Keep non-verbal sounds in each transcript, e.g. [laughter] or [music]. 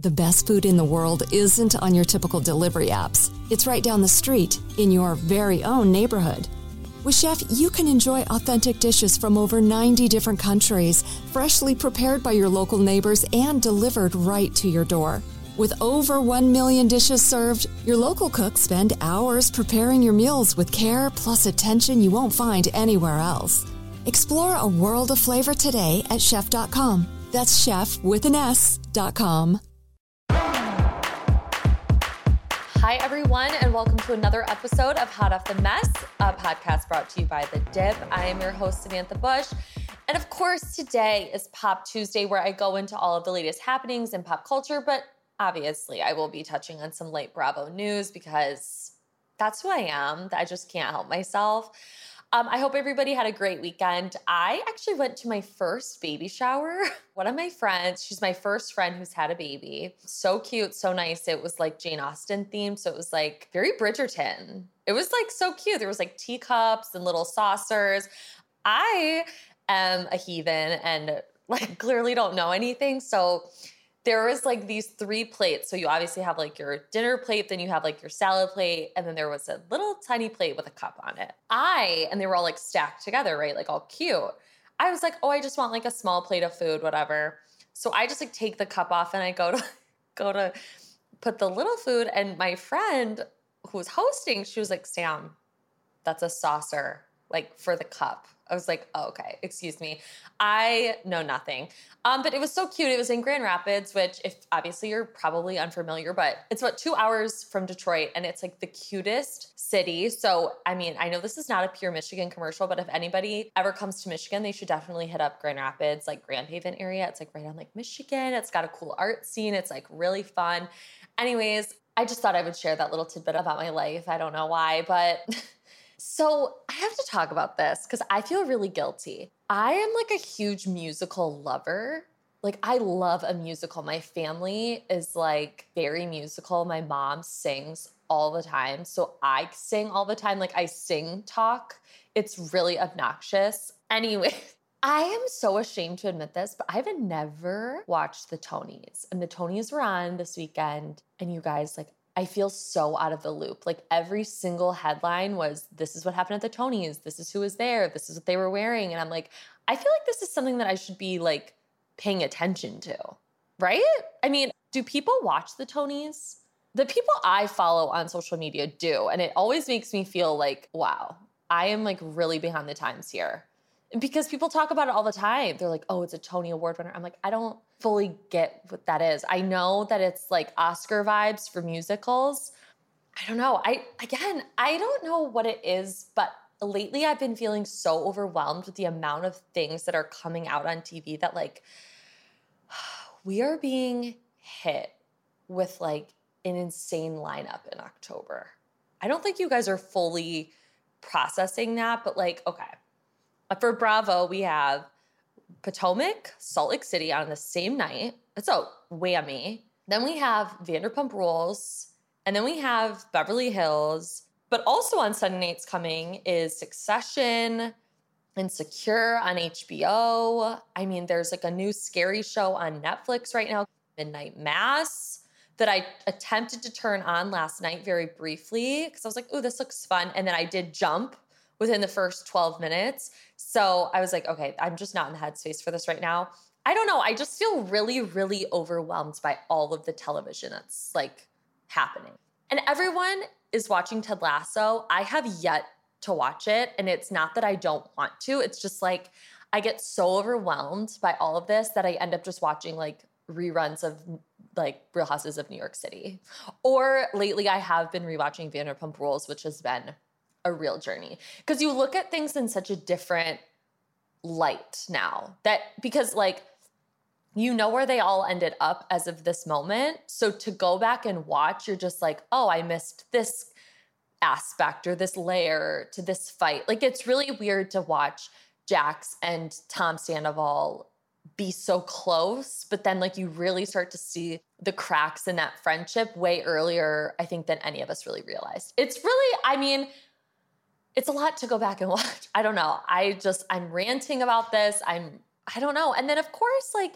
The best food in the world isn't on your typical delivery apps. It's right down the street in your very own neighborhood. With Shef, you can enjoy authentic dishes from over 90 different countries, freshly prepared by your local neighbors and delivered right to your door. With over 1 million dishes served, your local cooks spend hours preparing your meals with care plus attention you won't find anywhere else. Explore a world of flavor today at shef.com. That's Shef with an S.com. Hi, everyone, and welcome to another episode of Hot Off the Mess, a podcast brought to you by The Dip. I am your host, Samantha Bush. And of course, today is Pop Tuesday, where I go into all of the latest happenings in pop culture. But obviously, I will be touching on some late Bravo news because that's who I am. I just can't help myself. Um, I hope everybody had a great weekend. I actually went to my first baby shower. [laughs] One of my friends, she's my first friend who's had a baby. So cute, so nice. It was like Jane Austen themed. So it was like very Bridgerton. It was like so cute. There was like teacups and little saucers. I am a heathen and [laughs] like clearly don't know anything. So there was like these three plates. So you obviously have like your dinner plate, then you have like your salad plate, and then there was a little tiny plate with a cup on it. I, and they were all like stacked together, right? Like all cute. I was like, oh, I just want like a small plate of food, whatever. So I just like take the cup off and I go to [laughs] go to put the little food. And my friend who was hosting, she was like, Sam, that's a saucer, like for the cup. I was like, oh, okay, excuse me. I know nothing. Um, but it was so cute. It was in Grand Rapids, which, if obviously you're probably unfamiliar, but it's about two hours from Detroit and it's like the cutest city. So, I mean, I know this is not a pure Michigan commercial, but if anybody ever comes to Michigan, they should definitely hit up Grand Rapids, like Grand Haven area. It's like right on like Michigan. It's got a cool art scene. It's like really fun. Anyways, I just thought I would share that little tidbit about my life. I don't know why, but. [laughs] So I have to talk about this because I feel really guilty. I am like a huge musical lover. Like, I love a musical. My family is like very musical. My mom sings all the time. So I sing all the time. Like, I sing talk. It's really obnoxious. Anyway, [laughs] I am so ashamed to admit this, but I've never watched the Tonys. And the Tonys were on this weekend. And you guys, like, I feel so out of the loop. Like every single headline was, this is what happened at the Tonys. This is who was there. This is what they were wearing. And I'm like, I feel like this is something that I should be like paying attention to, right? I mean, do people watch the Tonys? The people I follow on social media do. And it always makes me feel like, wow, I am like really behind the times here because people talk about it all the time. They're like, oh, it's a Tony Award winner. I'm like, I don't fully get what that is. I know that it's like Oscar vibes for musicals. I don't know. I again, I don't know what it is, but lately I've been feeling so overwhelmed with the amount of things that are coming out on TV that like [sighs] we are being hit with like an insane lineup in October. I don't think you guys are fully processing that, but like, okay Uh, for Bravo, we have Potomac, Salt Lake City on the same night. It's a whammy. Then we have Vanderpump Rules, and then we have Beverly Hills. But also on Sunday nights coming is Succession, Insecure on HBO. I mean, there's like a new scary show on Netflix right now, Midnight Mass, that I attempted to turn on last night very briefly because I was like, oh, this looks fun. And then I did jump within the first 12 minutes. So I was like, okay, I'm just not in the headspace for this right now. I don't know. I just feel really, really overwhelmed by all of the television that's like happening. And everyone is watching Ted Lasso. I have yet to watch it. And it's not that I don't want to, it's just like I get so overwhelmed by all of this that I end up just watching like reruns of like Real Houses of New York City. Or lately, I have been rewatching Vanderpump Rules, which has been a real journey. Because you look at things in such a different light now that because like you know where they all ended up as of this moment. So to go back and watch, you're just like, oh, I missed this aspect or this layer to this fight. Like it's really weird to watch Jax and Tom Sandoval be so close, but then like you really start to see the cracks in that friendship way earlier, I think, than any of us really realized. It's really, I mean, it's a lot to go back and [laughs] watch. I don't know. I just, I'm ranting about this. I'm, I don't know. And then, of course, like,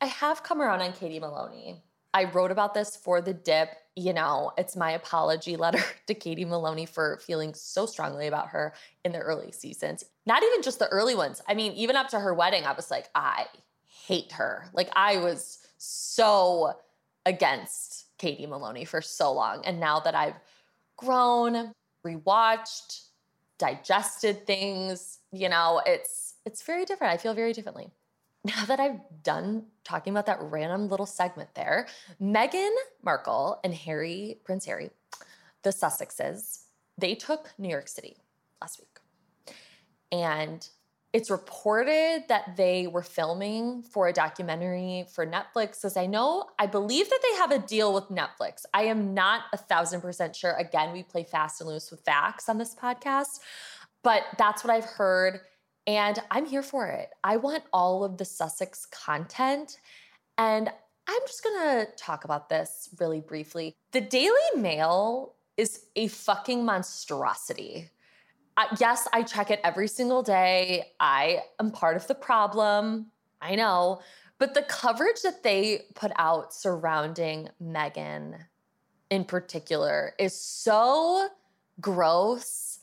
I have come around on Katie Maloney. I wrote about this for the dip. You know, it's my apology letter [laughs] to Katie Maloney for feeling so strongly about her in the early seasons. Not even just the early ones. I mean, even up to her wedding, I was like, I hate her. Like, I was so against Katie Maloney for so long. And now that I've grown, rewatched, digested things, you know, it's it's very different. I feel very differently [laughs] now that I've done talking about that random little segment there, Meghan Markle and Harry, Prince Harry, the Sussexes, they took New York City last week. And it's reported that they were filming for a documentary for Netflix. As I know, I believe that they have a deal with Netflix. I am not a thousand percent sure. Again, we play fast and loose with facts on this podcast, but that's what I've heard. And I'm here for it. I want all of the Sussex content. And I'm just gonna talk about this really briefly. The Daily Mail is a fucking monstrosity. Yes, I check it every single day. I am part of the problem. I know. But the coverage that they put out surrounding Meghan in particular is so gross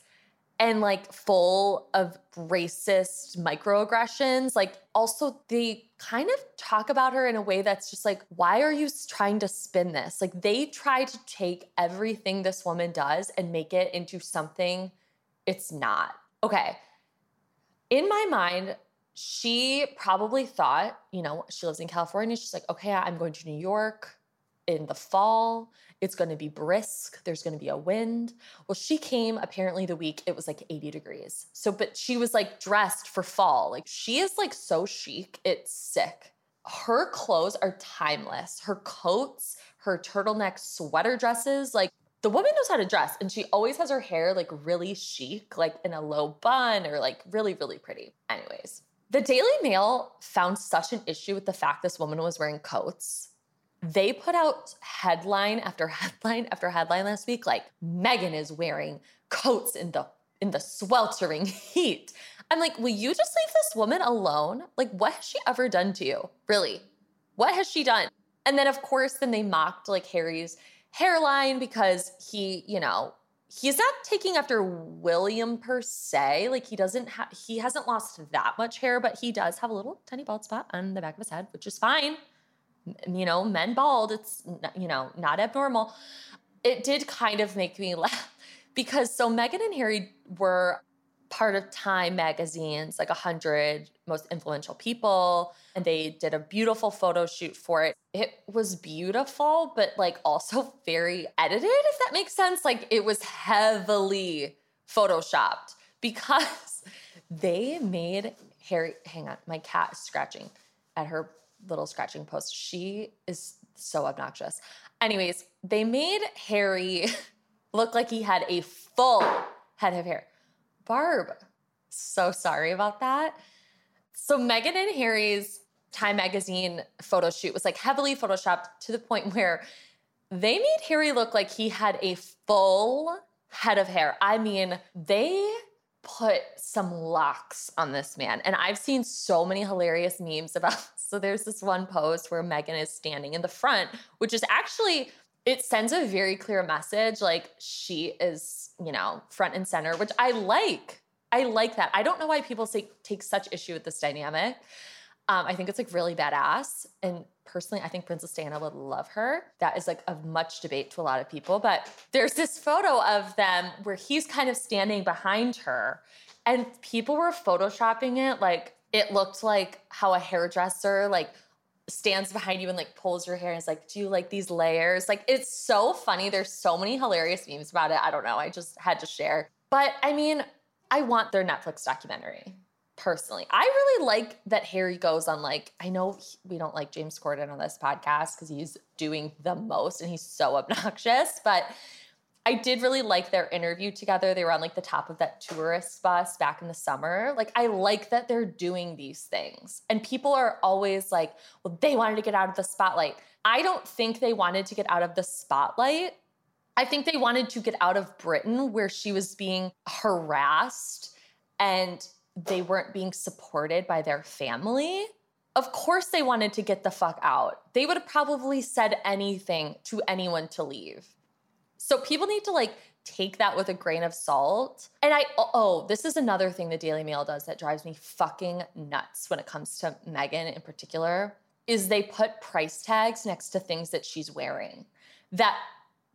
and like full of racist microaggressions. Like, also, they kind of talk about her in a way that's just like, why are you trying to spin this? Like, they try to take everything this woman does and make it into something it's not. Okay. In my mind, she probably thought, you know, she lives in California. She's like, okay, I'm going to New York in the fall. It's going to be brisk. There's going to be a wind. Well, she came apparently the week it was like 80 degrees. So, but she was like dressed for fall. Like she is like so chic. It's sick. Her clothes are timeless. Her coats, her turtleneck sweater dresses, like the woman knows how to dress and she always has her hair like really chic, like in a low bun or like really, really pretty. Anyways, the Daily Mail found such an issue with the fact this woman was wearing coats they put out headline after [laughs] headline after headline last week like Megan is wearing coats in the in the sweltering heat. I'm like, will you just leave this woman alone? Like, what has she ever done to you? Really? What has she done? And then, of course, then they mocked like Harry's hairline because he, you know, he's not taking after William per se. Like he doesn't have, he hasn't lost that much hair, but he does have a little tiny bald spot on the back of his head, which is fine you know, men bald, it's, you know, not abnormal. It did kind of make me [laughs] laugh because so Meghan and Harry were part of Time magazine's like 100 most influential people and they did a beautiful photo shoot for it. It was beautiful but like also [laughs] very edited if that makes sense. Like it was heavily photoshopped because [laughs] they made Harry hang on, my cat is scratching at her little scratching post. She is so obnoxious. Anyways, they made Harry [laughs] look like he had a full head of hair. Barb, so sorry about that. So Meghan and Harry's Time magazine photo shoot was like heavily photoshopped to the point where they made Harry look like he had a full head of hair. I mean, they put some locks on this man. And I've seen so many hilarious memes about. [laughs] So there's this one post where Meghan is standing in the front, which is actually, it sends a very clear message. Like she is, you know, front and center, which I like. I like that. I don't know why people say, take such issue with this dynamic. Um, I think it's like really badass. And personally, I think Princess Diana would love her. That is like of much debate to a lot of people. But there's this photo of them where he's kind of standing behind her, and people were photoshopping it like it looked like how a hairdresser like stands behind you and like pulls your hair and is like, Do you like these layers? Like it's so funny. There's so many hilarious memes about it. I don't know. I just had to share. But I mean, I want their Netflix documentary personally. I really like that Harry goes on like I know we don't like James Corden on this podcast cuz he's doing the most and he's so [laughs] obnoxious, but I did really like their interview together. They were on like the top of that tourist bus back in the summer. Like I like that they're doing these things. And people are always like, "Well, they wanted to get out of the spotlight." I don't think they wanted to get out of the spotlight. I think they wanted to get out of Britain where she was being harassed and they weren't being supported by their family. Of course, they wanted to get the fuck out. They would have probably said anything to anyone to leave. So people need to like take that with a grain of salt. And I, oh, this is another thing the Daily Mail does that drives me fucking nuts when it comes to Meghan in particular, is they put price tags next to things that she's wearing that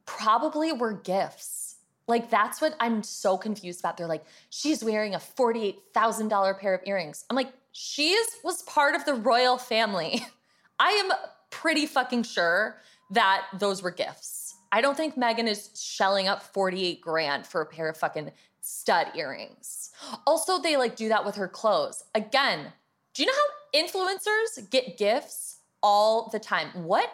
probably were gifts like that's what I'm so confused about. They're like, she's wearing a $48,000 pair of earrings. I'm like, she was part of the royal family. [laughs] I am pretty fucking sure that those were gifts. I don't think Meghan is shelling up 48 grand for a pair of fucking stud earrings. Also, they like do that with her clothes. Again, do you know how influencers get gifts all the time? What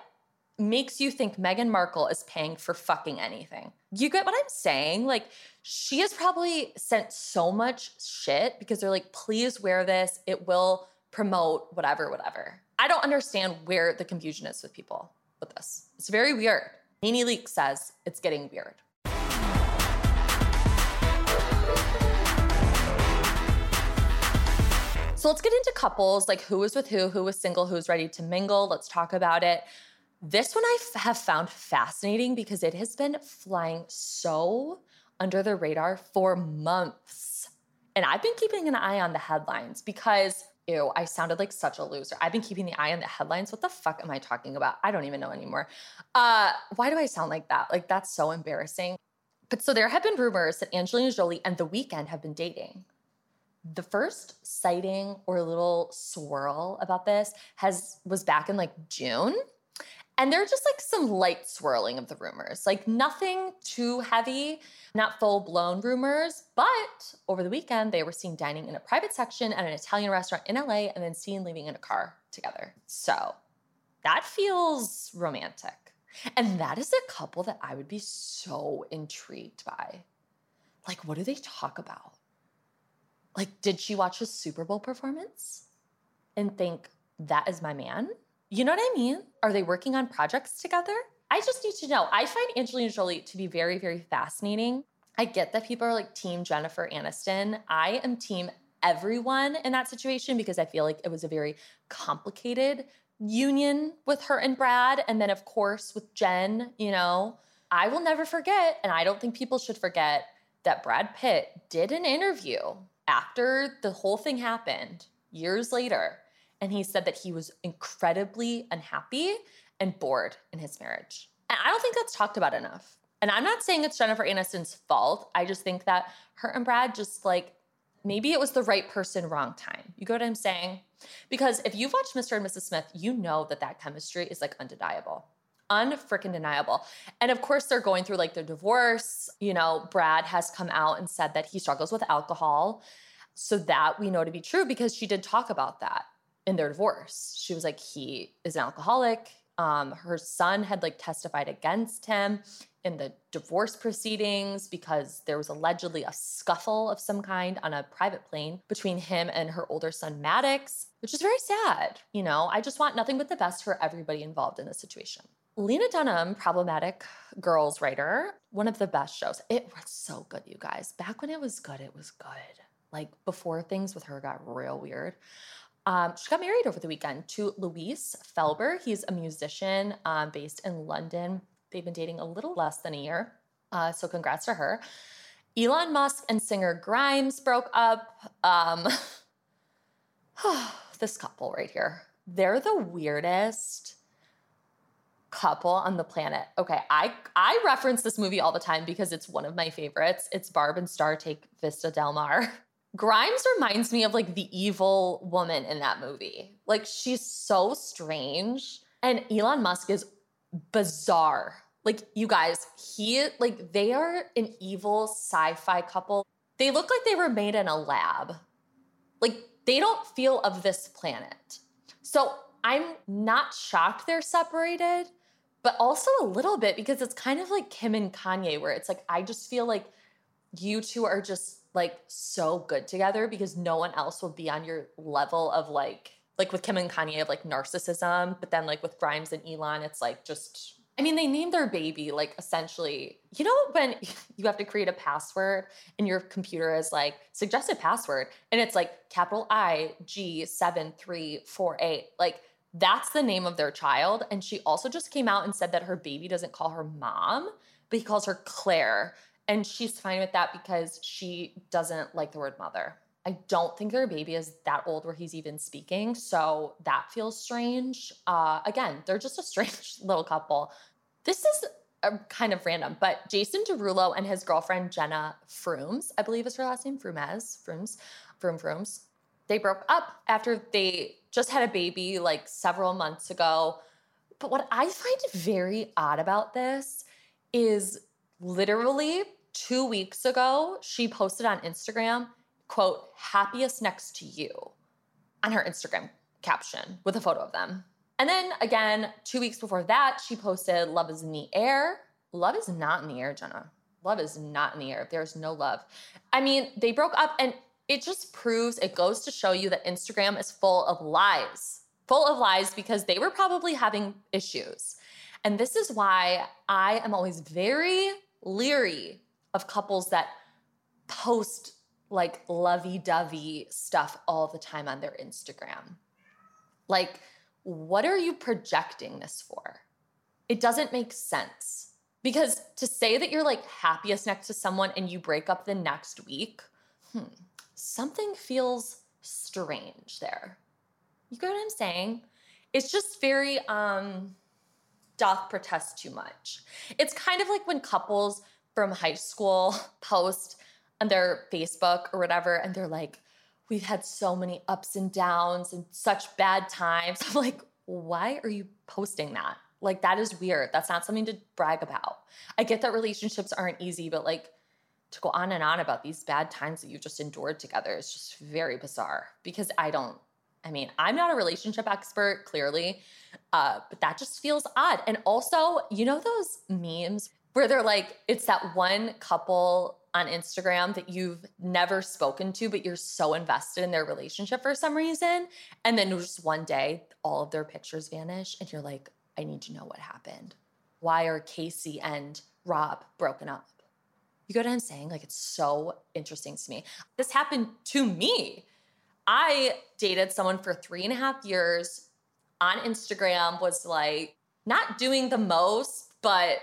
makes you think Meghan Markle is paying for fucking anything. You get what I'm saying? Like, she has probably sent so much shit because they're like, please wear this. It will promote whatever, whatever. I don't understand where the confusion is with people with this. It's very weird. NeNe Leakes says it's getting weird. So let's get into couples, like who is with who, who is single, who's ready to mingle. Let's talk about it. This one I f- have found fascinating because it has been flying so under the radar for months. And I've been keeping an eye on the headlines because, ew, I sounded like such a loser. I've been keeping the eye on the headlines. What the fuck am I talking about? I don't even know anymore. Uh, why do I sound like that? Like, that's so embarrassing. But so there have been rumors that Angelina Jolie and The Weeknd have been dating. The first sighting or little swirl about this has was back in like June and they're just like some light swirling of the rumors, like nothing too heavy, not full blown rumors. But over the weekend, they were seen dining in a private section at an Italian restaurant in LA and then seen leaving in a car together. So that feels romantic. And that is a couple that I would be so intrigued by. Like, what do they talk about? Like, did she watch a Super Bowl performance and think, that is my man? You know what I mean? Are they working on projects together? I just need to know. I find Angelina Jolie to be very, very fascinating. I get that people are like team Jennifer Aniston. I am team everyone in that situation because I feel like it was a very complicated union with her and Brad. And then, of course, with Jen, you know, I will never forget, and I don't think people should forget that Brad Pitt did an interview after the whole thing happened years later and he said that he was incredibly unhappy and bored in his marriage. And I don't think that's talked about enough. And I'm not saying it's Jennifer Aniston's fault. I just think that her and Brad just like maybe it was the right person, wrong time. You get what I'm saying? Because if you've watched Mr. and Mrs. Smith, you know that that chemistry is like undeniable. Unfreaking deniable. And of course, they're going through like their divorce. You know, Brad has come out and said that he struggles with alcohol. So that we know to be true because she did talk about that in their divorce. She was like, he is an alcoholic. Um, her son had like testified against him in the divorce proceedings because there was allegedly a scuffle of some kind on a private plane between him and her older son Maddox, which is very sad. You know, I just want nothing but the best for everybody involved in this situation. Lena Dunham, problematic girls writer, one of the best shows. It was so good, you guys. Back when it was good, it was good. like before things with her got real weird. Um, she got married over the weekend to Luis Felber. He's a musician um, based in London. They've been dating a little less than a year. Uh, so congrats to her. Elon Musk and singer Grimes broke up. Um, [sighs] this couple right here, they're the weirdest couple on the planet. Okay, I I reference this movie all the time because it's one of my favorites. It's Barb and Star take Vista Del Mar. [laughs] Grimes reminds me of like the evil woman in that movie. Like she's so strange. And Elon Musk is bizarre. Like you guys, he like they are an evil sci-fi couple. They look like they were made in a lab. Like they don't feel of this planet. So I'm not shocked they're separated, but also a little bit because it's kind of like Kim and Kanye, where it's like, I just feel like you two are just like so good together because no one else will be on your level of like, like with Kim and Kanye of like narcissism. But then like with Grimes and Elon, it's like just, I mean, they named their baby like essentially, you know, when [laughs] you have to create a password and your computer is like suggested password and it's like capital I G seven three four eight. Like that's the name of their child. And she also just came out and said that her baby doesn't call her mom, but he calls her Claire. And she's fine with that because she doesn't like the word mother. I don't think their baby is that old where he's even speaking. So that feels strange. Uh, again, they're just a strange [laughs] little couple. This is kind of random, but Jason Derulo and his girlfriend Jenna Frumes, I believe is her last name, Frumes, Frumes, Frum Frumes, they broke up after they just had a baby like several months ago. But what I find very odd about this is literally two weeks ago, she posted on Instagram, quote, happiest next to you on her Instagram caption with a photo of them. And then again, two weeks before that, she posted love is in the air. Love is not in the air, Jenna. Love is not in the air. There's no love. I mean, they broke up and it just proves, it goes to show you that Instagram is full of lies, full of lies because they were probably having issues. And this is why I am always very leery of couples that post like lovey dovey stuff all the time on their Instagram. Like, what are you projecting this for? It doesn't make sense. Because to say that you're like happiest next to someone and you break up the next week, hmm, something feels strange there. You get what I'm saying? It's just very um doth protest too much. It's kind of like when couples from high school [laughs] post on their Facebook or whatever, and they're like, We've had so many ups and downs and such bad times. [laughs] I'm like, why are you posting that? Like, that is weird. That's not something to brag about. I get that relationships aren't easy, but like, to go on and on about these bad times that you've just endured together is just very bizarre because I don't, I mean, I'm not a relationship expert, clearly, uh, but that just feels odd. And also, you know, those memes where they're like, it's that one couple on Instagram that you've never spoken to, but you're so invested in their relationship for some reason. And then just one day, all of their pictures vanish, and you're like, I need to know what happened. Why are Casey and Rob broken up? You get what I'm saying? Like, it's so interesting to me. This happened to me. I dated someone for three and a half years on Instagram, was like not doing the most, but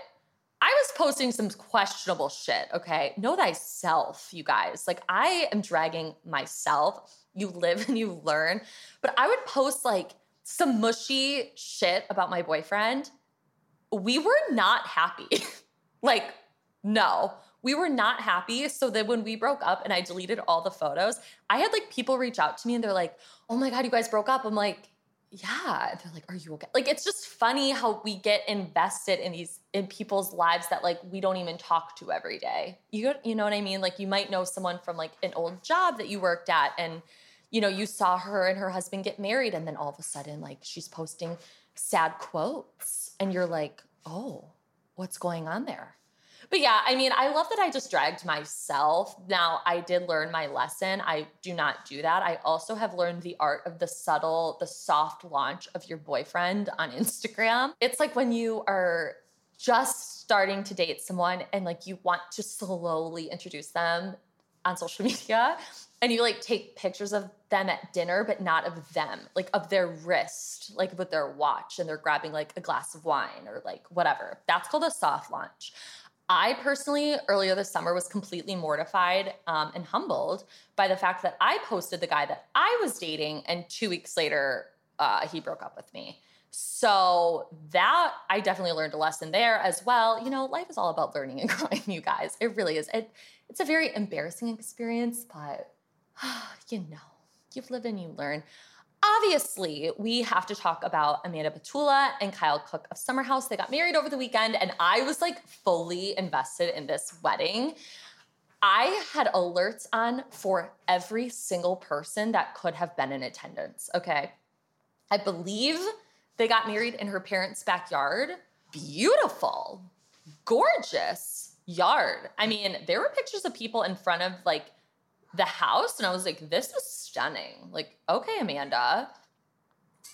I was posting some questionable shit, okay? Know thyself, you guys. Like, I am dragging myself. You live [laughs] and you learn. But I would post like some mushy shit about my boyfriend. We were not happy. [laughs] like, no we were not happy. So then when we broke up and I deleted all the photos, I had like people reach out to me and they're like, oh my God, you guys broke up. I'm like, yeah. They're like, are you okay? Like, it's just funny how we get invested in these, in people's lives that like we don't even talk to every day. You, you know what I mean? Like, you might know someone from like an old job that you worked at and, you know, you saw her and her husband get married and then all of a sudden, like, she's posting sad quotes and you're like, oh, what's going on there? But yeah, I mean, I love that I just dragged myself. Now, I did learn my lesson. I do not do that. I also have learned the art of the subtle, the soft launch of your boyfriend on [laughs] Instagram. It's like when you are just starting to date someone and like you want to slowly introduce them on social [laughs] media and you like take pictures of them at dinner, but not of them, like of their wrist, like with their watch, and they're grabbing like a glass of wine or like whatever. That's called a soft launch. I personally, earlier this summer, was completely mortified um, and humbled by the fact that I posted the guy that I was dating, and two weeks later, uh, he broke up with me. So that I definitely learned a lesson there as well. You know, life is all about learning and [laughs] growing, you guys. It really is. It, it's a very embarrassing experience, but [sighs] you know, you live and you learn. Obviously, we have to talk about Amanda Batula and Kyle Cook of Summer House. They got married over the weekend, and I was like fully invested in this wedding. I had alerts on for every single person that could have been in attendance. Okay. I believe they got married in her parents' backyard. Beautiful, gorgeous yard. I mean, there were pictures of people in front of like the house, and I was like, this is stunning. Like, okay, Amanda.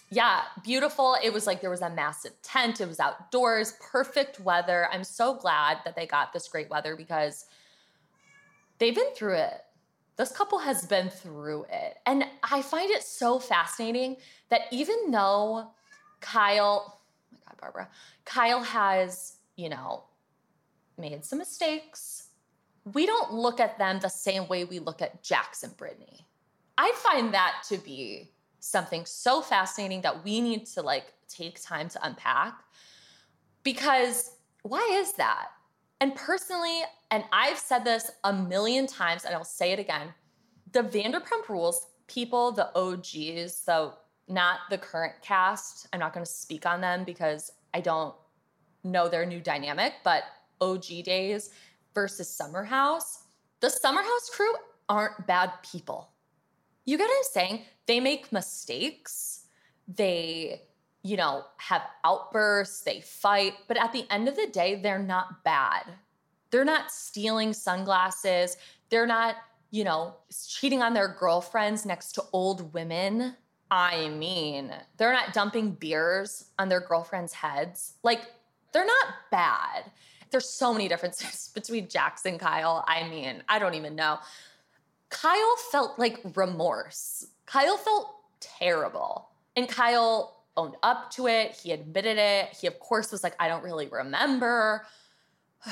Yeah, beautiful. It was like there was a massive tent, it was outdoors, perfect weather. I'm so glad that they got this great weather because they've been through it. This couple has been through it. And I find it so fascinating that even though Kyle, oh my God, Barbara, Kyle has, you know, made some mistakes, we don't look at them the same way we look at Jax and Brittany. I find that to be something so fascinating that we need to like take time to unpack because why is that? And personally, and I've said this a million times and I'll say it again, the Vanderpump Rules people, the OGs, so not the current cast, I'm not going to speak on them because I don't know their new dynamic, but OG days, versus Summer House, the Summer House crew aren't bad people. You get what I'm saying? They make mistakes. They, you know, have outbursts, they fight, but at the end of the day, they're not bad. They're not stealing sunglasses. They're not, you know, cheating on their girlfriends next to old women. I mean, they're not dumping beers on their girlfriends' heads. Like, they're not bad there's so many differences [laughs] between Jax and Kyle. I mean, I don't even know. Kyle felt like remorse. Kyle felt terrible. And Kyle owned up to it. He admitted it. He, of course, was like, I don't really remember, [sighs]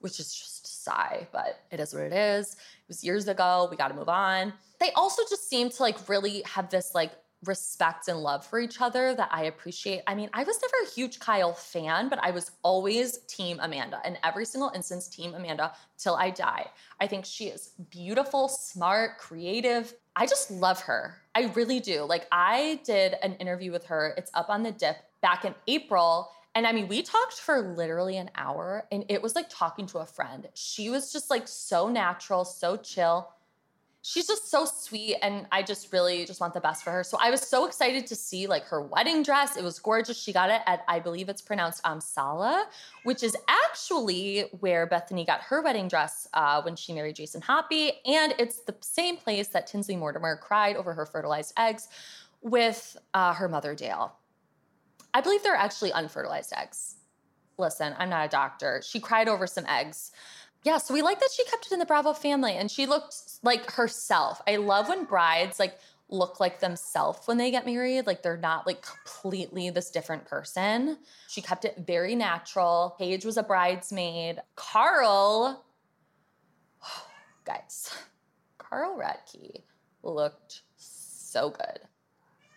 which is just a sigh, but it is what it is. It was years ago. We got to move on. They also just seem to like really have this like respect and love for each other that I appreciate. I mean, I was never a huge Kyle fan, but I was always team Amanda. In every single instance, team Amanda till I die. I think she is beautiful, smart, creative. I just love her. I really do. Like I did an interview with her. It's up on the dip back in April. And I mean, we talked for literally an hour and it was like talking to a friend. She was just like so natural, so chill she's just so sweet and I just really just want the best for her. So I was so excited to see like her wedding dress. It was gorgeous. She got it at I believe it's pronounced Amsala, which is actually where Bethany got her wedding dress uh, when she married Jason Hoppy, and it's the same place that Tinsley Mortimer cried over her fertilized eggs with uh, her mother Dale. I believe they're actually unfertilized eggs. Listen, I'm not a doctor. She cried over some eggs yeah, so we like that she kept it in the Bravo family and she looked like herself. I love when brides like look like themselves when they get married. Like they're not like completely this different person. She kept it very natural. Paige was a bridesmaid. Carl, [sighs] guys, Carl Radke looked so good.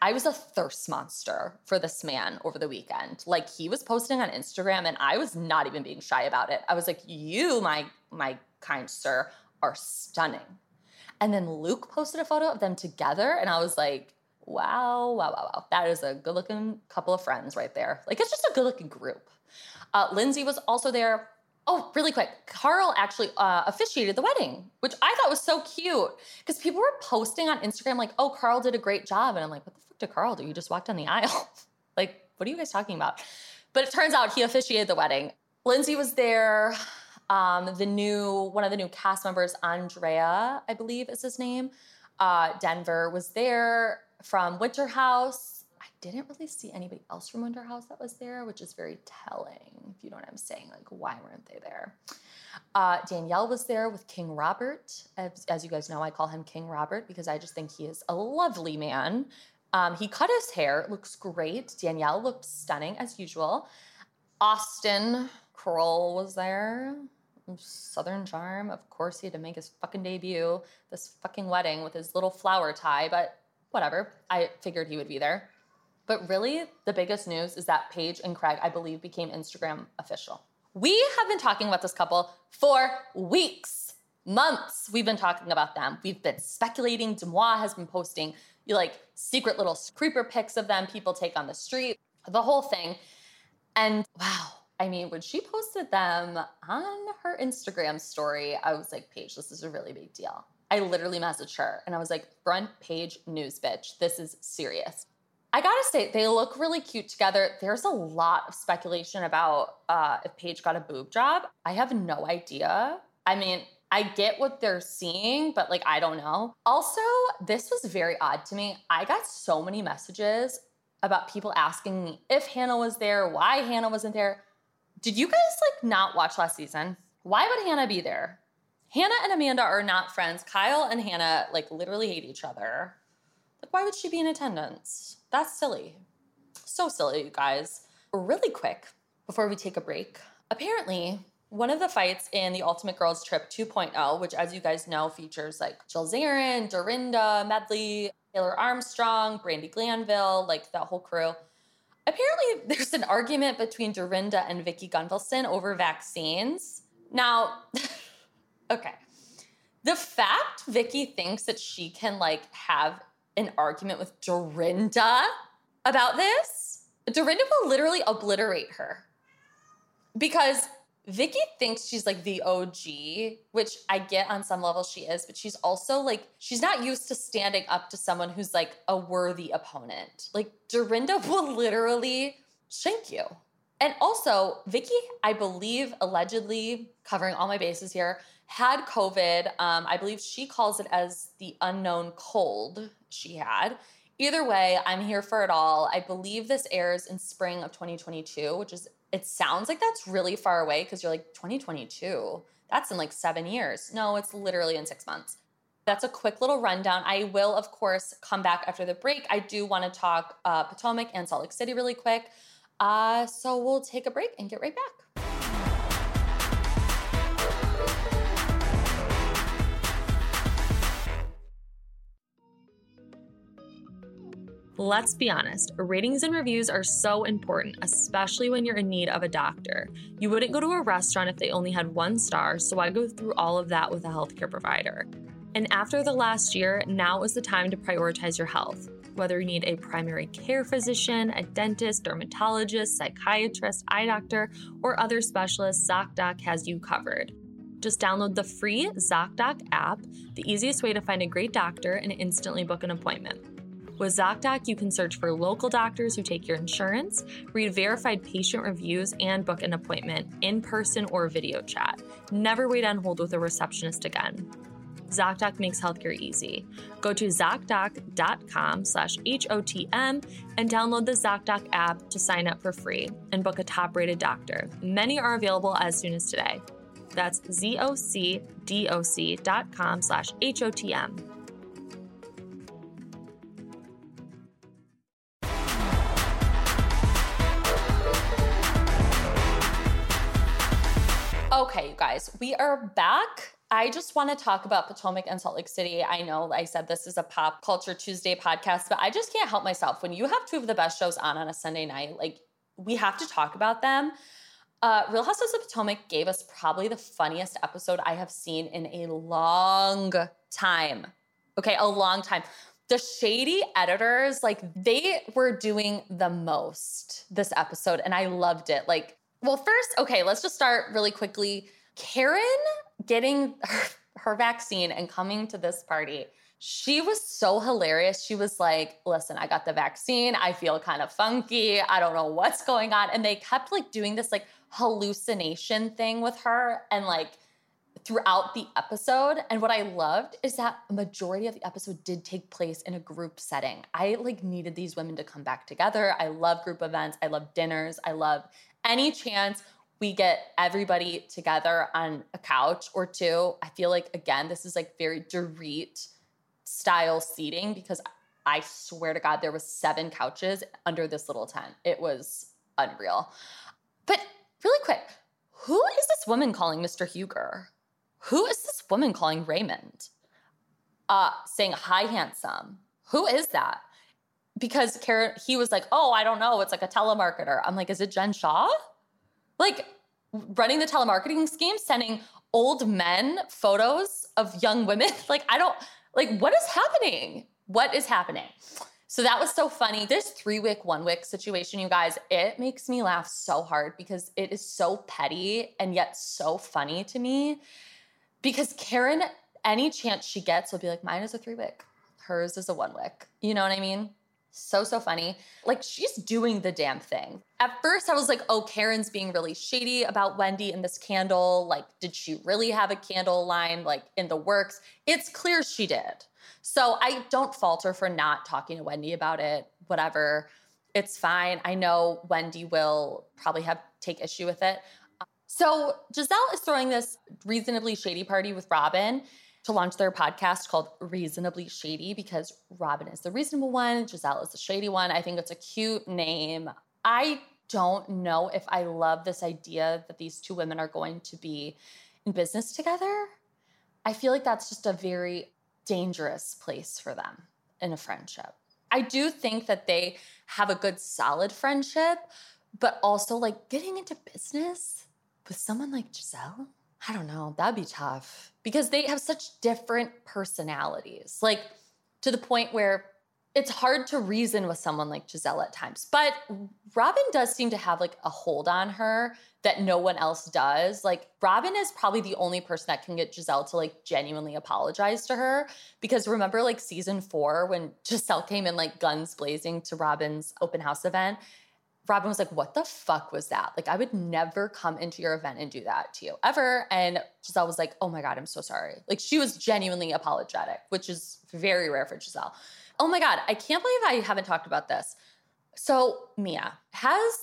I was a thirst monster for this man over the weekend. Like he was posting on Instagram and I was not even being shy about it. I was like, "You, my my kind sir, are stunning." And then Luke posted a photo of them together and I was like, "Wow, wow, wow, wow. That is a good-looking couple of friends right there. Like it's just a good-looking group." Uh, Lindsay was also there. Oh, really quick. Carl actually uh, officiated the wedding, which I thought was so cute because people were posting on Instagram like, "Oh, Carl did a great job," and I'm like, "What the did Carl do? You just walked down the aisle. [laughs] like, what are you guys talking about?" But it turns out he officiated the wedding. Lindsay was there. Um, the new one of the new cast members, Andrea, I believe is his name. Uh, Denver was there from Winter House. I didn't really see anybody else from Winter House that was there, which is very telling, if you know what I'm saying. Like, why weren't they there? Uh, Danielle was there with King Robert. As, as, you guys know, I call him King Robert because I just think he is a lovely man. Um, he cut his hair, looks great. Danielle looked stunning as usual. Austin Kroll was there. Southern Charm. Of course, he had to make his fucking debut, this fucking wedding with his little flower tie, but whatever. I figured he would be there. But really, the biggest news is that Paige and Craig, I believe, became Instagram official. We have been talking about this couple for weeks, months. We've been talking about them. We've been speculating. Deuxmoi has been posting like secret little creeper pics of them people take on the street, the whole thing. And wow, I mean, when she posted them on her Instagram story, I was like, Paige, this is a really big deal. I literally messaged her and I was like, front page news, bitch. This is serious. I gotta say, they look really cute together. There's a lot of speculation about uh, if Paige got a boob job. I have no idea. I mean, I get what they're seeing, but like, I don't know. Also, this was very odd to me. I got so many messages about people asking me if Hannah was there, why Hannah wasn't there. Did you guys like not watch last season? Why would Hannah be there? Hannah and Amanda are not friends. Kyle and Hannah like literally hate each other. Like, why would she be in attendance? That's silly. So silly, you guys. Really quick, before we take a break, apparently, one of the fights in the Ultimate Girls Trip 2.0, which, as you guys know, features like Jill Zarin, Dorinda, Medley, Taylor Armstrong, Brandi Glanville, like that whole crew apparently [laughs] there's an argument between Dorinda and Vicki Gunvalson over vaccines. Now, [laughs] okay. The fact Vicki thinks that she can like have an argument with Dorinda about this, Dorinda will literally obliterate her. Because Vicki thinks she's like the OG, which I get on some level she is, but she's also like, she's not used to standing up to someone who's like a worthy opponent. Like, Dorinda [laughs] will literally shank you. And also, Vicki, I believe, allegedly, covering all my bases here, had COVID. Um, I believe she calls it as the unknown cold she had. Either way, I'm here for it all. I believe this airs in spring of 2022, which is it sounds like that's really far away because you're like 2022. That's in like seven years. No, it's literally in six months. That's a quick little rundown. I will, of course, come back after the break. I do want to talk uh, Potomac and Salt Lake City really quick. Uh, so we'll take a break and get right back. Let's be honest, ratings and reviews are so important, especially when you're in need of a doctor. You wouldn't go to a restaurant if they only had one star, so why go through all of that with a healthcare provider? And after the last year, now is the time to prioritize your health. Whether you need a primary care physician, a dentist, dermatologist, psychiatrist, eye doctor, or other specialists, ZocDoc has you covered. Just download the free ZocDoc app, the easiest way to find a great doctor and instantly book an appointment. With ZocDoc, you can search for local doctors who take your insurance, read verified patient reviews, and book an appointment in person or video chat. Never wait on hold with a receptionist again. ZocDoc makes healthcare easy. Go to ZocDoc.com slash HOTM and download the ZocDoc app to sign up for free and book a top rated doctor. Many are available as soon as today. That's ZocDoc.com slash HOTM. Guys, we are back. I just want to talk about Potomac and Salt Lake City. I know I said this is a pop culture Tuesday podcast, but I just can't help myself. When you have two of the best shows on on a Sunday night, like we have to talk about them. Uh, Real Housewives of Potomac gave us probably the funniest episode I have seen in a long time. Okay, a long time. The shady editors, like they were doing the most this episode, and I loved it. Like well, first, okay, let's just start really quickly. Karen getting her, her, vaccine and coming to this party, she was so hilarious. She was like, listen, I got the vaccine. I feel kind of funky. I don't know what's going on. And they kept like doing this like hallucination thing with her and like throughout the episode. And what I loved is that a majority of the episode did take place in a group setting. I like needed these women to come back together. I love group events. I love dinners. I love any chance we get everybody together on a couch or two. I feel like again, this is like very Dorit style seating because I swear to God, there was seven couches under this little tent. It was unreal. But really quick, who is this woman calling Mr. Huger? Who is this woman calling Raymond? Uh, saying, hi, handsome. Who is that? Because Karen, he was like, oh, I don't know. It's like a telemarketer. I'm like, is it Jen Shah? Like running the telemarketing scheme, sending old men photos of young women. [laughs] like, I don't, like, what is happening? What is happening? So that was so funny. This three wick, one wick situation, you guys, it makes me laugh so hard because it is so petty and yet so funny to me. Because Karen, any chance she gets, will be like, mine is a three wick, hers is a one wick. You know what I mean? So, so funny. Like she's doing the damn thing. At first, I was like, oh, Karen's being really shady about Wendy and this candle. Like, did she really have a candle line like in the works? It's clear she did. So I don't falter for not talking to Wendy about it, whatever. It's fine. I know Wendy will probably have take issue with it. So gizelle is throwing this reasonably shady party with Robyn to launch their podcast called Reasonably Shady because Robyn is the reasonable one, Gizelle is the shady one. I think it's a cute name. I don't know if I love this idea that these two women are going to be in business together. I feel like that's just a very dangerous place for them in a friendship. I do think that they have a good, solid friendship, but also like getting into business with someone like Gizelle, I don't know, that'd be tough because they have such different personalities. Like to the point where it's hard to reason with someone like Gizelle at times. But Robyn does seem to have like a hold on her that no one else does. Like Robyn is probably the only person that can get Gizelle to like genuinely apologize to her. Because remember like season four when Gizelle came in like guns blazing to Robyn's open house event? Robyn was like, What the fuck was that? Like, I would never come into your event and do that to you ever. And Gizelle was like, Oh my God, I'm so sorry. Like, she was genuinely apologetic, which is very rare for Gizelle. Oh my God, I can't believe I haven't talked about this. So, Mia has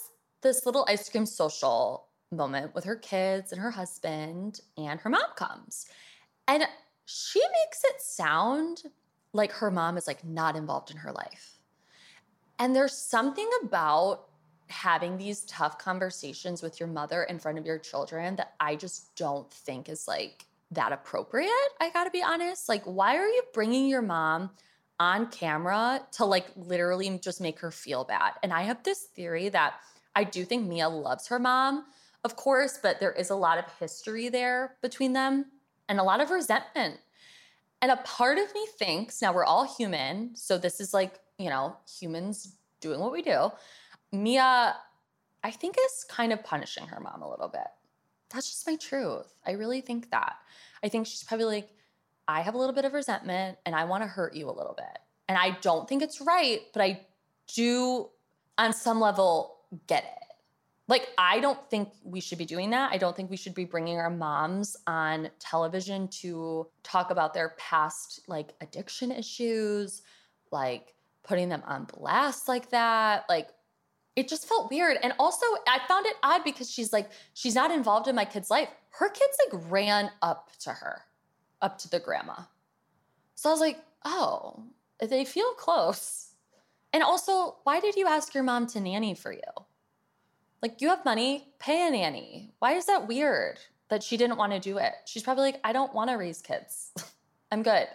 this little ice cream social moment with her kids and her husband, and her mom comes. And she makes it sound like her mom is like not involved in her life. And there's something about having these tough conversations with your mother in front of your children that I just don't think is like that appropriate. I gotta be honest. Like, why are you bringing your mom on camera to like literally just make her feel bad? And I have this theory that I do think Mia loves her mom, of course, but there is a lot of history there between them and a lot of resentment. And a part of me thinks now we're all human. So this is like, you know, humans doing what we do Mia, I think, is kind of punishing her mom a little bit. That's just my truth. I really think that. I think she's probably like, I have a little bit of resentment and I want to hurt you a little bit. And I don't think it's right, but I do, on some level, get it. Like, I don't think we should be doing that. I don't think we should be bringing our moms on television to talk about their past, like, addiction issues, like, putting them on blast like that. Like, it just felt weird. And also, I found it odd because she's like, she's not involved in my kid's life. Her kids like ran up to her, up to the grandma. So I was like, oh, they feel close. And also, why did you ask your mom to nanny for you? Like, you have money, pay a nanny. Why is that weird that she didn't want to do it? She's probably like, I don't want to raise kids. [laughs] I'm good.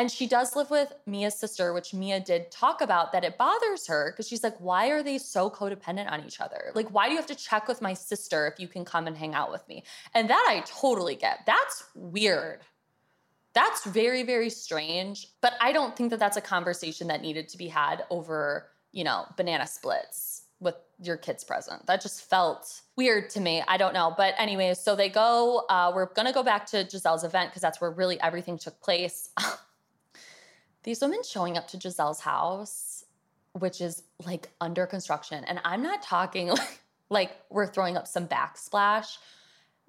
And she does live with Mia's sister, which Mia did talk about that it bothers her because she's like, why are they so codependent on each other? Like, why do you have to check with my sister if you can come and hang out with me? And that I totally get. That's weird. That's very, very strange. But I don't think that that's a conversation that needed to be had over, you know, banana splits with your kids present. That just felt weird to me. I don't know. But anyway, so they go, uh, we're going to go back to Gizelle's event because that's where really everything took place. [laughs] these women showing up to Gizelle's house, which is like under construction, and I'm not talking like, [laughs] like we're throwing up some backsplash.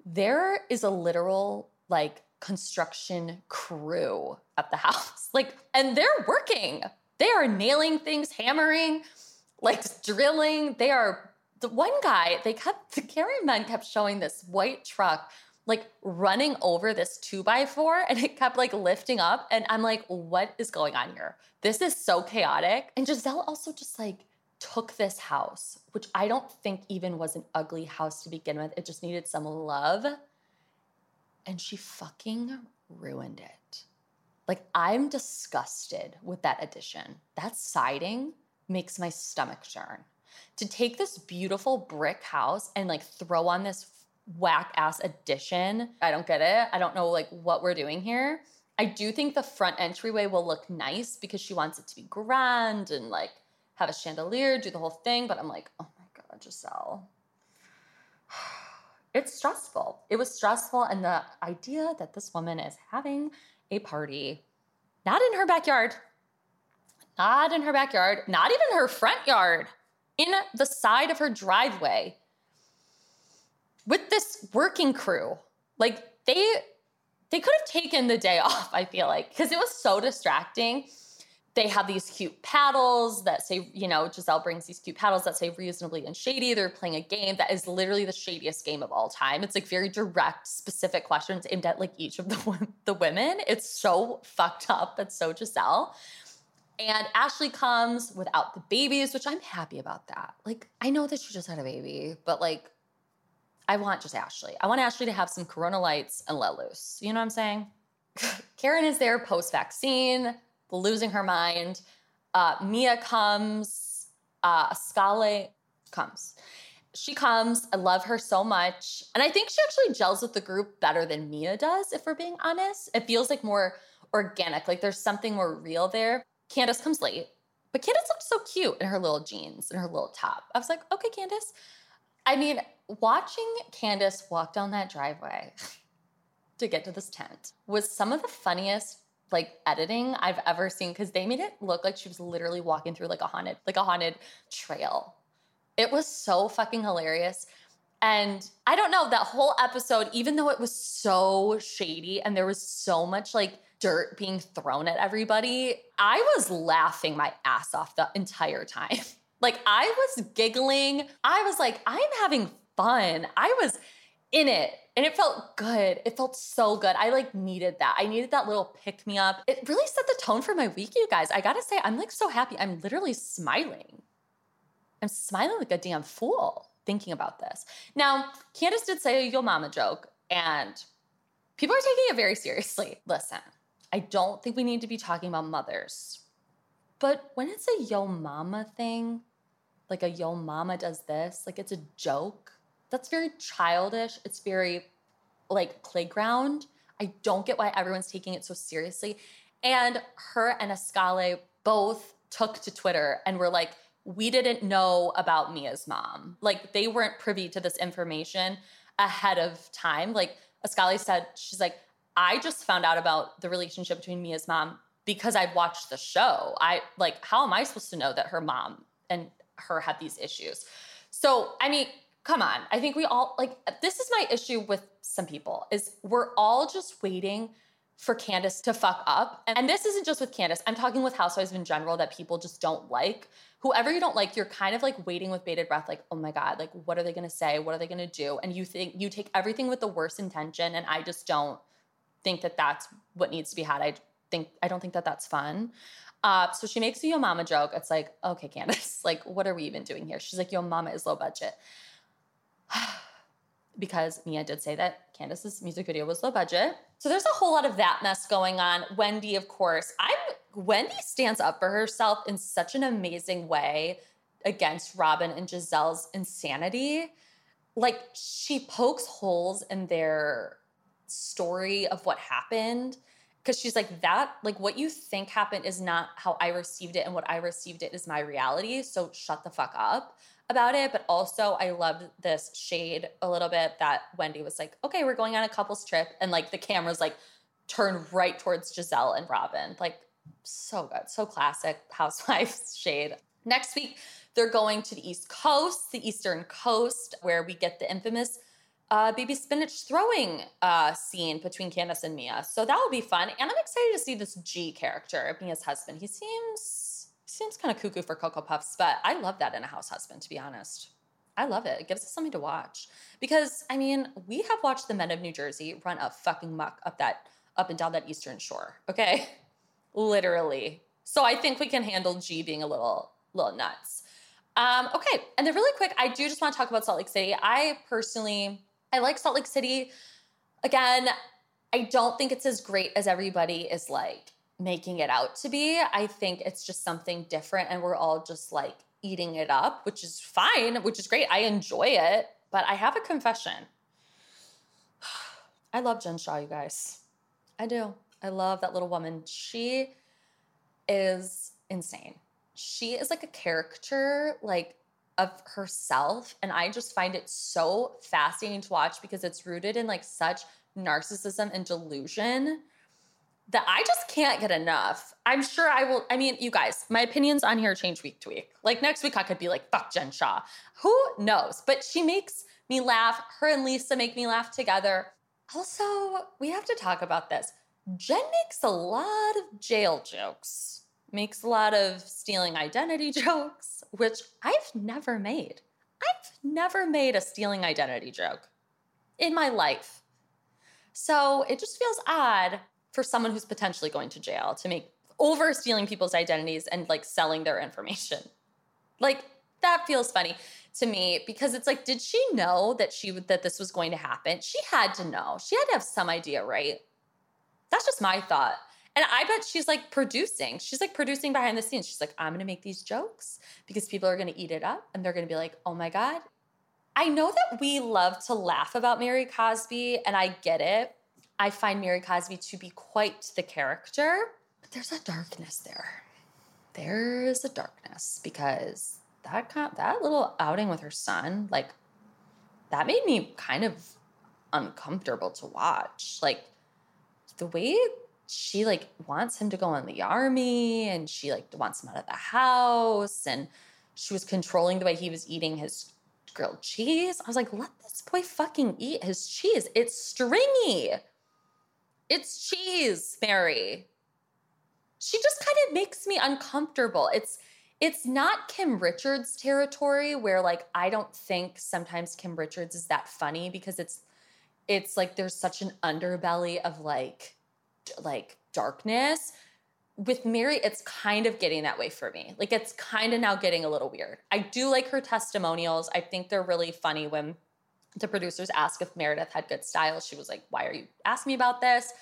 There is a literal like construction crew at the [laughs] house. Like, and they're working. They are nailing things, hammering, like drilling. They are the one guy, they kept the carry cameraman kept showing this white truck like running over this two by four and it kept like lifting up. And I'm like, what is going on here? This is so chaotic. And Gizelle also just like took this house, which I don't think even was an ugly house to begin with. It just needed some love. And she fucking ruined it. Like, I'm disgusted with that addition. That siding makes my stomach churn. To take this beautiful brick house and like throw on this whack ass addition, I don't get it. I don't know like what we're doing here. I do think the front entryway will look nice because she wants it to be grand and like have a chandelier, do the whole thing. But I'm like, oh my God, Gizelle. [sighs] It's stressful. It was stressful. And the idea that this woman is having a party, not in her backyard, not in her backyard, not even her front yard, in the side of her driveway with this working crew. Like they they could have taken the day [laughs] off, I feel like, because it was so distracting they have these cute paddles that say, you know, Gizelle brings these cute paddles that say reasonably and shady. They're playing a game that is literally the shadiest game of all time. It's like very direct, specific questions aimed at like each of the, the women. It's so fucked up. It's so Gizelle. And Ashley comes without the babies, which I'm happy about that. Like, I know that she just had a baby, but like, I want just Ashley. I want Ashley to have some corona lights and let loose. You know what I'm saying? [laughs] Karen is there post vaccine losing her mind. Uh, Mia comes, uh, Askale comes. She comes. I love her so much. And I think she actually gels with the group better than Mia does, if we're being honest. It feels like more organic, like there's something more real there. Candiace comes late, but Candiace looked so cute in her little jeans and her little top. I was like, okay, Candiace. I mean, watching Candiace walk down that driveway [laughs] to get to this tent was some of the funniest like editing I've ever seen because they made it look like she was literally walking through like a haunted, like a haunted trail. It was so fucking hilarious. And I don't know, that whole episode, even though it was so shady and there was so much like dirt being thrown at everybody, I was laughing my ass off the entire time. [laughs] like I was giggling. I was like, I'm having fun. I was in it and it felt good. It felt so good. I like needed that. I needed that little pick me up. It really set the tone for my week, you guys. I gotta say, I'm like so happy. I'm literally smiling. I'm smiling like a damn fool thinking about this. Now, Candiace did say a yo mama joke, and people are taking it very seriously. Listen, I don't think we need to be talking about mothers. But when it's a yo mama thing, like a yo mama does this, like it's a joke that's very childish. It's very like playground. I don't get why everyone's taking it so seriously. And her and Askale both took to Twitter and were like, we didn't know about Mia's mom. Like they weren't privy to this information ahead of time. Like Askale said, she's like, I just found out about the relationship between Mia's mom because I watched the show. I like, how am I supposed to know that her mom and her had these issues? So, I mean, come on. I think we all like this is my issue with some people is we're all just waiting for Candiace to fuck up. And this isn't just with Candiace. I'm talking with housewives in general that people just don't like. Whoever you don't like, you're kind of like waiting with bated breath, like, oh my God, like, what are they gonna say? What are they gonna do? And you think you take everything with the worst intention. And I just don't think that that's what needs to be had. I think, I don't think that that's fun. Uh, so she makes a yo mama joke. It's like, okay, Candiace, [laughs] like, what are we even doing here? She's like, yo mama is low budget. [sighs] because Mia did say that Candiace's music video was low budget. So there's a whole lot of that mess going on. Wendy, of course, I'm Wendy stands up for herself in such an amazing way against Robyn and Gizelle's insanity. Like she pokes holes in their story of what happened because she's like that like what you think happened is not how I received it and what I received it is my reality. So shut the fuck up about it, but also I loved this shade a little bit that Wendy was like, okay, we're going on a couple's trip. And like the cameras like turn right towards gizelle and Robyn. Like so good, so classic [laughs] housewives shade. Next week, they're going to the East Coast, the Eastern Coast, where we get the infamous a baby spinach throwing uh, scene between Candiace and Mia. So that will be fun. And I'm excited to see this G character, Mia's husband. He seems seems kind of cuckoo for Cocoa Puffs, but I love that in a house husband, to be honest. I love it. It gives us something to watch. Because I mean, we have watched the men of New Jersey run a fucking muck up that up and down that eastern shore. Okay. [laughs] Literally. So I think we can handle G being a little little nuts. Um, okay, and then really quick, I do just want to talk about Salt Lake City. I personally, I like Salt Lake City. Again, I don't think it's as great as everybody is like making it out to be. I think it's just something different, and we're all just like eating it up, which is fine, which is great. I enjoy it, but I have a confession. [sighs] I love Jen Shah, you guys. I do. I love that little woman. She is insane she is like a character like of herself and i just find it so fascinating to watch because it's rooted in like such narcissism and delusion that i just can't get enough. I'm sure i will i mean you guys my opinions on here change week to week. Like next week i could be like fuck jen Shah. who knows? But she makes me laugh. Her and lisa make me laugh together. Also we have to talk about this. Jen makes a lot of jail jokes makes a lot of stealing identity [laughs] jokes, which I've never made. I've never made a stealing identity joke in my life. So it just feels odd for someone who's potentially going to jail to make over stealing people's identities and like selling their information. Like that feels funny to me because it's like did she know that she that this was going to happen? She had to know. She had to have some idea, right? That's just my thought. And I bet she's like producing. She's like producing behind the scenes. She's like, I'm gonna make these jokes because people are gonna eat it up and they're gonna be like, oh my God. I know that we love to laugh about Mary Cosby, and I get it. I find Mary Cosby to be quite the character, but there's a darkness there. There's a darkness because that that little outing with her son, like, that made me kind of uncomfortable to watch. Like, the way she like wants him to go in the army and she like wants him out of the house and she was controlling the way he was eating his grilled cheese. I was like, let this boy fucking eat his cheese. It's stringy. It's cheese, Mary. She just kind of makes me uncomfortable. It's it's not Kim Richards territory where like I don't think sometimes Kim Richards is that funny because it's it's like there's such an underbelly of like like darkness with Mary, it's kind of getting that way for me. Like it's kind of now getting a little weird. I do like her testimonials. I think they're really funny when the producers ask if Meredith had good style. She was like, Why are you asking me about this?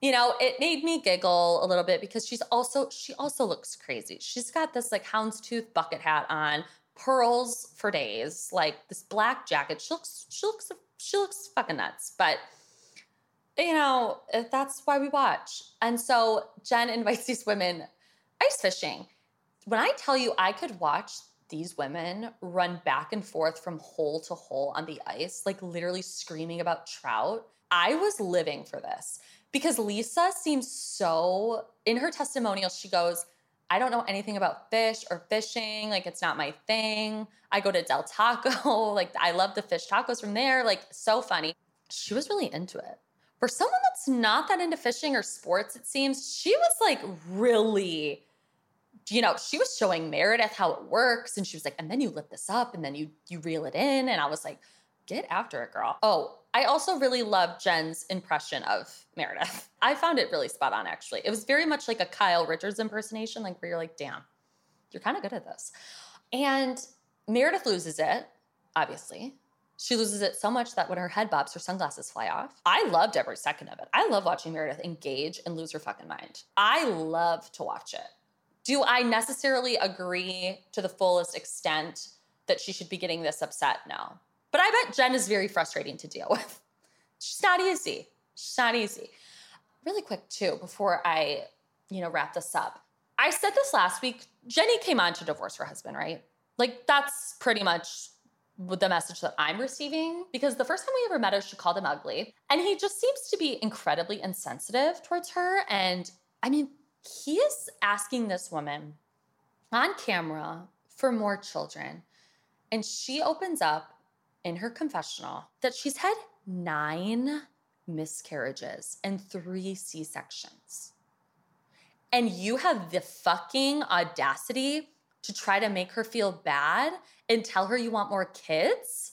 You know, it made me giggle a little bit because she's also, she also looks crazy. She's got this like houndstooth bucket hat on, pearls for days, like this black jacket. She looks, she looks, she looks fucking nuts. But you know, eh, that's why we watch. And so Jen [laughs] invites these women ice fishing. When I tell you I could watch these women run back and forth from hole to hole on the ice, like literally screaming about trout, I was living for this because Lisa seems so, in her testimonial, she goes, I don't know anything about fish or fishing. Like, it's not my thing. I go to Del Taco. [laughs] like, I love the fish tacos from there. Like, so funny. She was really into it for someone that's not that into fishing or sports, it seems, she was like really, you know, she was showing Meredith how it works. And she was like, and then you lift this up and then you you reel it in. And I was like, get after it, girl. Oh, I also really love Jen's impression of Meredith. [laughs] I found it really spot on, actually. It was very much like a Kyle Richards impersonation, like where you're like, damn, you're kind of good at this. And Meredith loses it, obviously. She loses it so much that when her head bobs, her sunglasses fly off. I loved every second of it. I love watching Meredith engage and lose her fucking mind. I love to watch it. Do I necessarily agree to the fullest extent that she should be getting this upset? No. But I bet Jen is very frustrating to deal with. She's not easy. She's not easy. Really quick, too, before I, you know, wrap this up. I said this last week. Jennie came on to divorce her husband, right? Like that's pretty much with the message that I'm receiving because the first time we ever met her, she called him ugly. And he just seems to be incredibly insensitive towards her. And I mean, he is asking this woman on camera for more children. And she opens up in her confessional that she's had nine miscarriages and three C sections. And you have the fucking audacity to try to make her feel bad and tell her you want more kids?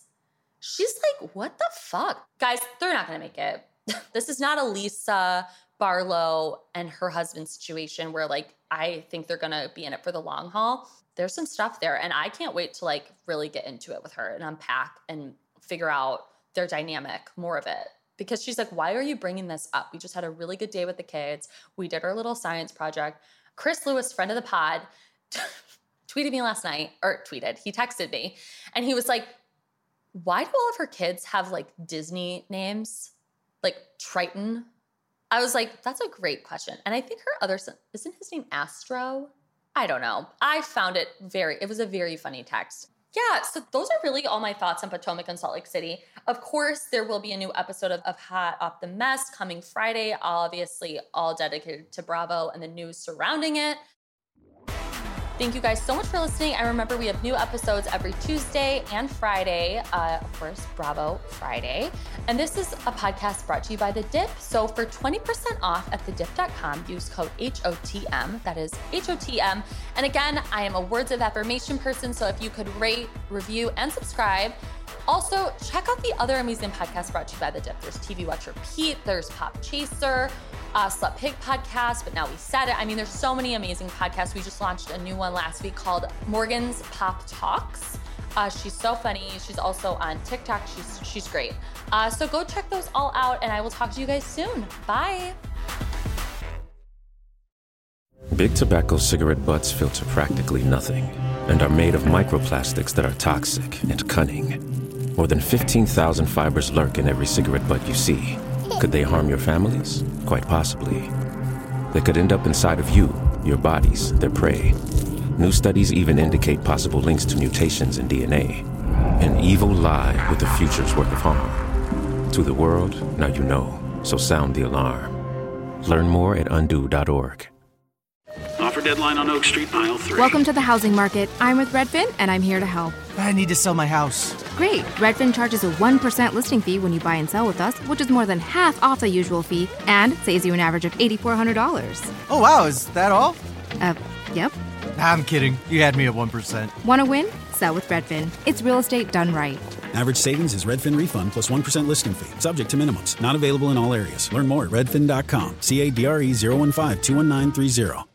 She's like, what the fuck? Guys, they're not gonna make it. [laughs] this is not a Lisa Barlow and her husband situation where like I think they're gonna be in it for the long haul. There's some stuff there, and I can't wait to like really get into it with her and unpack and figure out their dynamic, more of it. Because she's like, why are you bringing this up? We just had a really good day with the kids. We did our little science project. Chris Lewis, friend of the pod, [laughs] tweeted me last night, or tweeted, he texted me, and he was like, why do all of her kids have like Disney names? Like Triton, I was like, that's a great question. And I think her other son, isn't his name Astro? I don't know. I found it very, it was a very funny text. Yeah, so those are really all my thoughts on Potomac and Salt Lake City. Of course, there will be a new episode of, of Hot Off the Mess coming Friday, obviously all dedicated to Bravo and the news surrounding it. Thank you guys so much for listening. I remember we have new episodes every Tuesday and Friday. Uh, of course, Bravo Friday. And this is a podcast brought to you by The Dip. So for 20% off at thedip.com, use code HOTM. That is HOTM. And again, I am a words of affirmation person. So if you could rate, review, and subscribe. Also, check out the other amazing podcasts brought to you by The Dip. There's TV Watcher Pete, there's Pop Chaser uh, Slut Pig podcast, but now we said it. I mean, there's so many amazing podcasts. We just launched a new one last week called Morgan's Pop Talks. Uh, she's so funny. She's also on TikTok. She's she's great. Uh, so go check those all out, and I will talk to you guys soon. Bye. Big tobacco cigarette butts filter practically nothing and are made of microplastics that are toxic and cunning. More than 15,000 fibers lurk in every cigarette butt you see could they harm your families? Quite possibly. They could end up inside of you, your bodies, their prey. New studies even indicate possible links to mutations in DNA. An evil lie with the future's worth of harm. To the world, now you know, so sound the alarm. Learn more at undo.org. Offer deadline on Oak Street, mile three. Welcome to the housing market. I'm with Redfin, and I'm here to help. I need to sell my house. Great. Redfin charges a 1% listing fee when you buy and sell with us, which is more than half off the usual fee and saves you an average of $8,400. Oh, wow. Is that all? Uh, yep. I'm kidding. You had me at 1%. Want to win? Sell with Redfin. It's real estate done right. Average savings is Redfin refund plus 1 listing fee, subject to minimums. Not available in all areas. Learn more at redfin.com. C A D R E 015 21930.